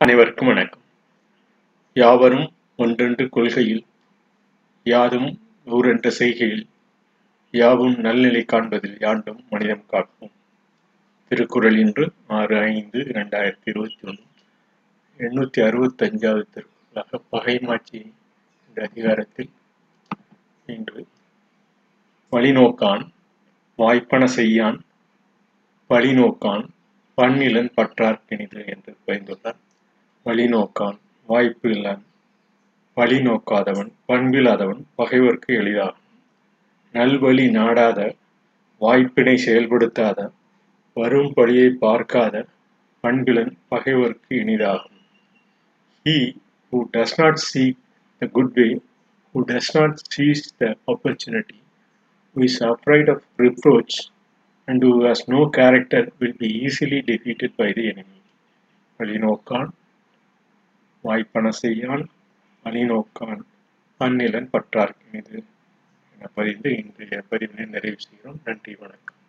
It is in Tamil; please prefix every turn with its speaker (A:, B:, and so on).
A: அனைவருக்கும் வணக்கம். யாவரும் ஒன்றென்று கொள்கையில் யாதும் ஊரென்ற செய்கையில் யாவும் நல்நிலை காண்பதில் யாண்டும் மனிதம் காக்கும். திருக்குறள் இன்று ஆறு ஐந்து இரண்டாயிரத்தி இருபத்தி ஒன்று. எண்ணூற்றி அறுபத்தஞ்சாவது திருக்குறளாக பகைமாட்சி என்ற அதிகாரத்தில் இன்று வழிநோக்கான் வாய்ப்பன செய்யான் வழிநோக்கான் பன்னிலன் பற்றார்க்கினிது என்று பயந்துள்ளார் வழிநோக்கான் வாய்ப்பு இல்லான் வழி நோக்காதவன் பண்பில்லாதவன் பகைவர்க்கு எளிதாகும் நல்வழி நாடாத வாய்ப்பினை செயல்படுத்தாத வரும் பழியை பார்க்காத பண்பிலன் பகைவர்க்கு இனிதாகும் he who does not see the good way who does not seize the opportunity who is afraid of reproach and who has no character will be easily defeated by the enemy. Well, you வாய்ப்பன செய்யான் வழிநோக்கான் பன்னிலன் பற்றார்க்கினிது என பதிந்து இன்றைய பதிவினை நிறைவு செய்கிறோம். நன்றி வணக்கம்.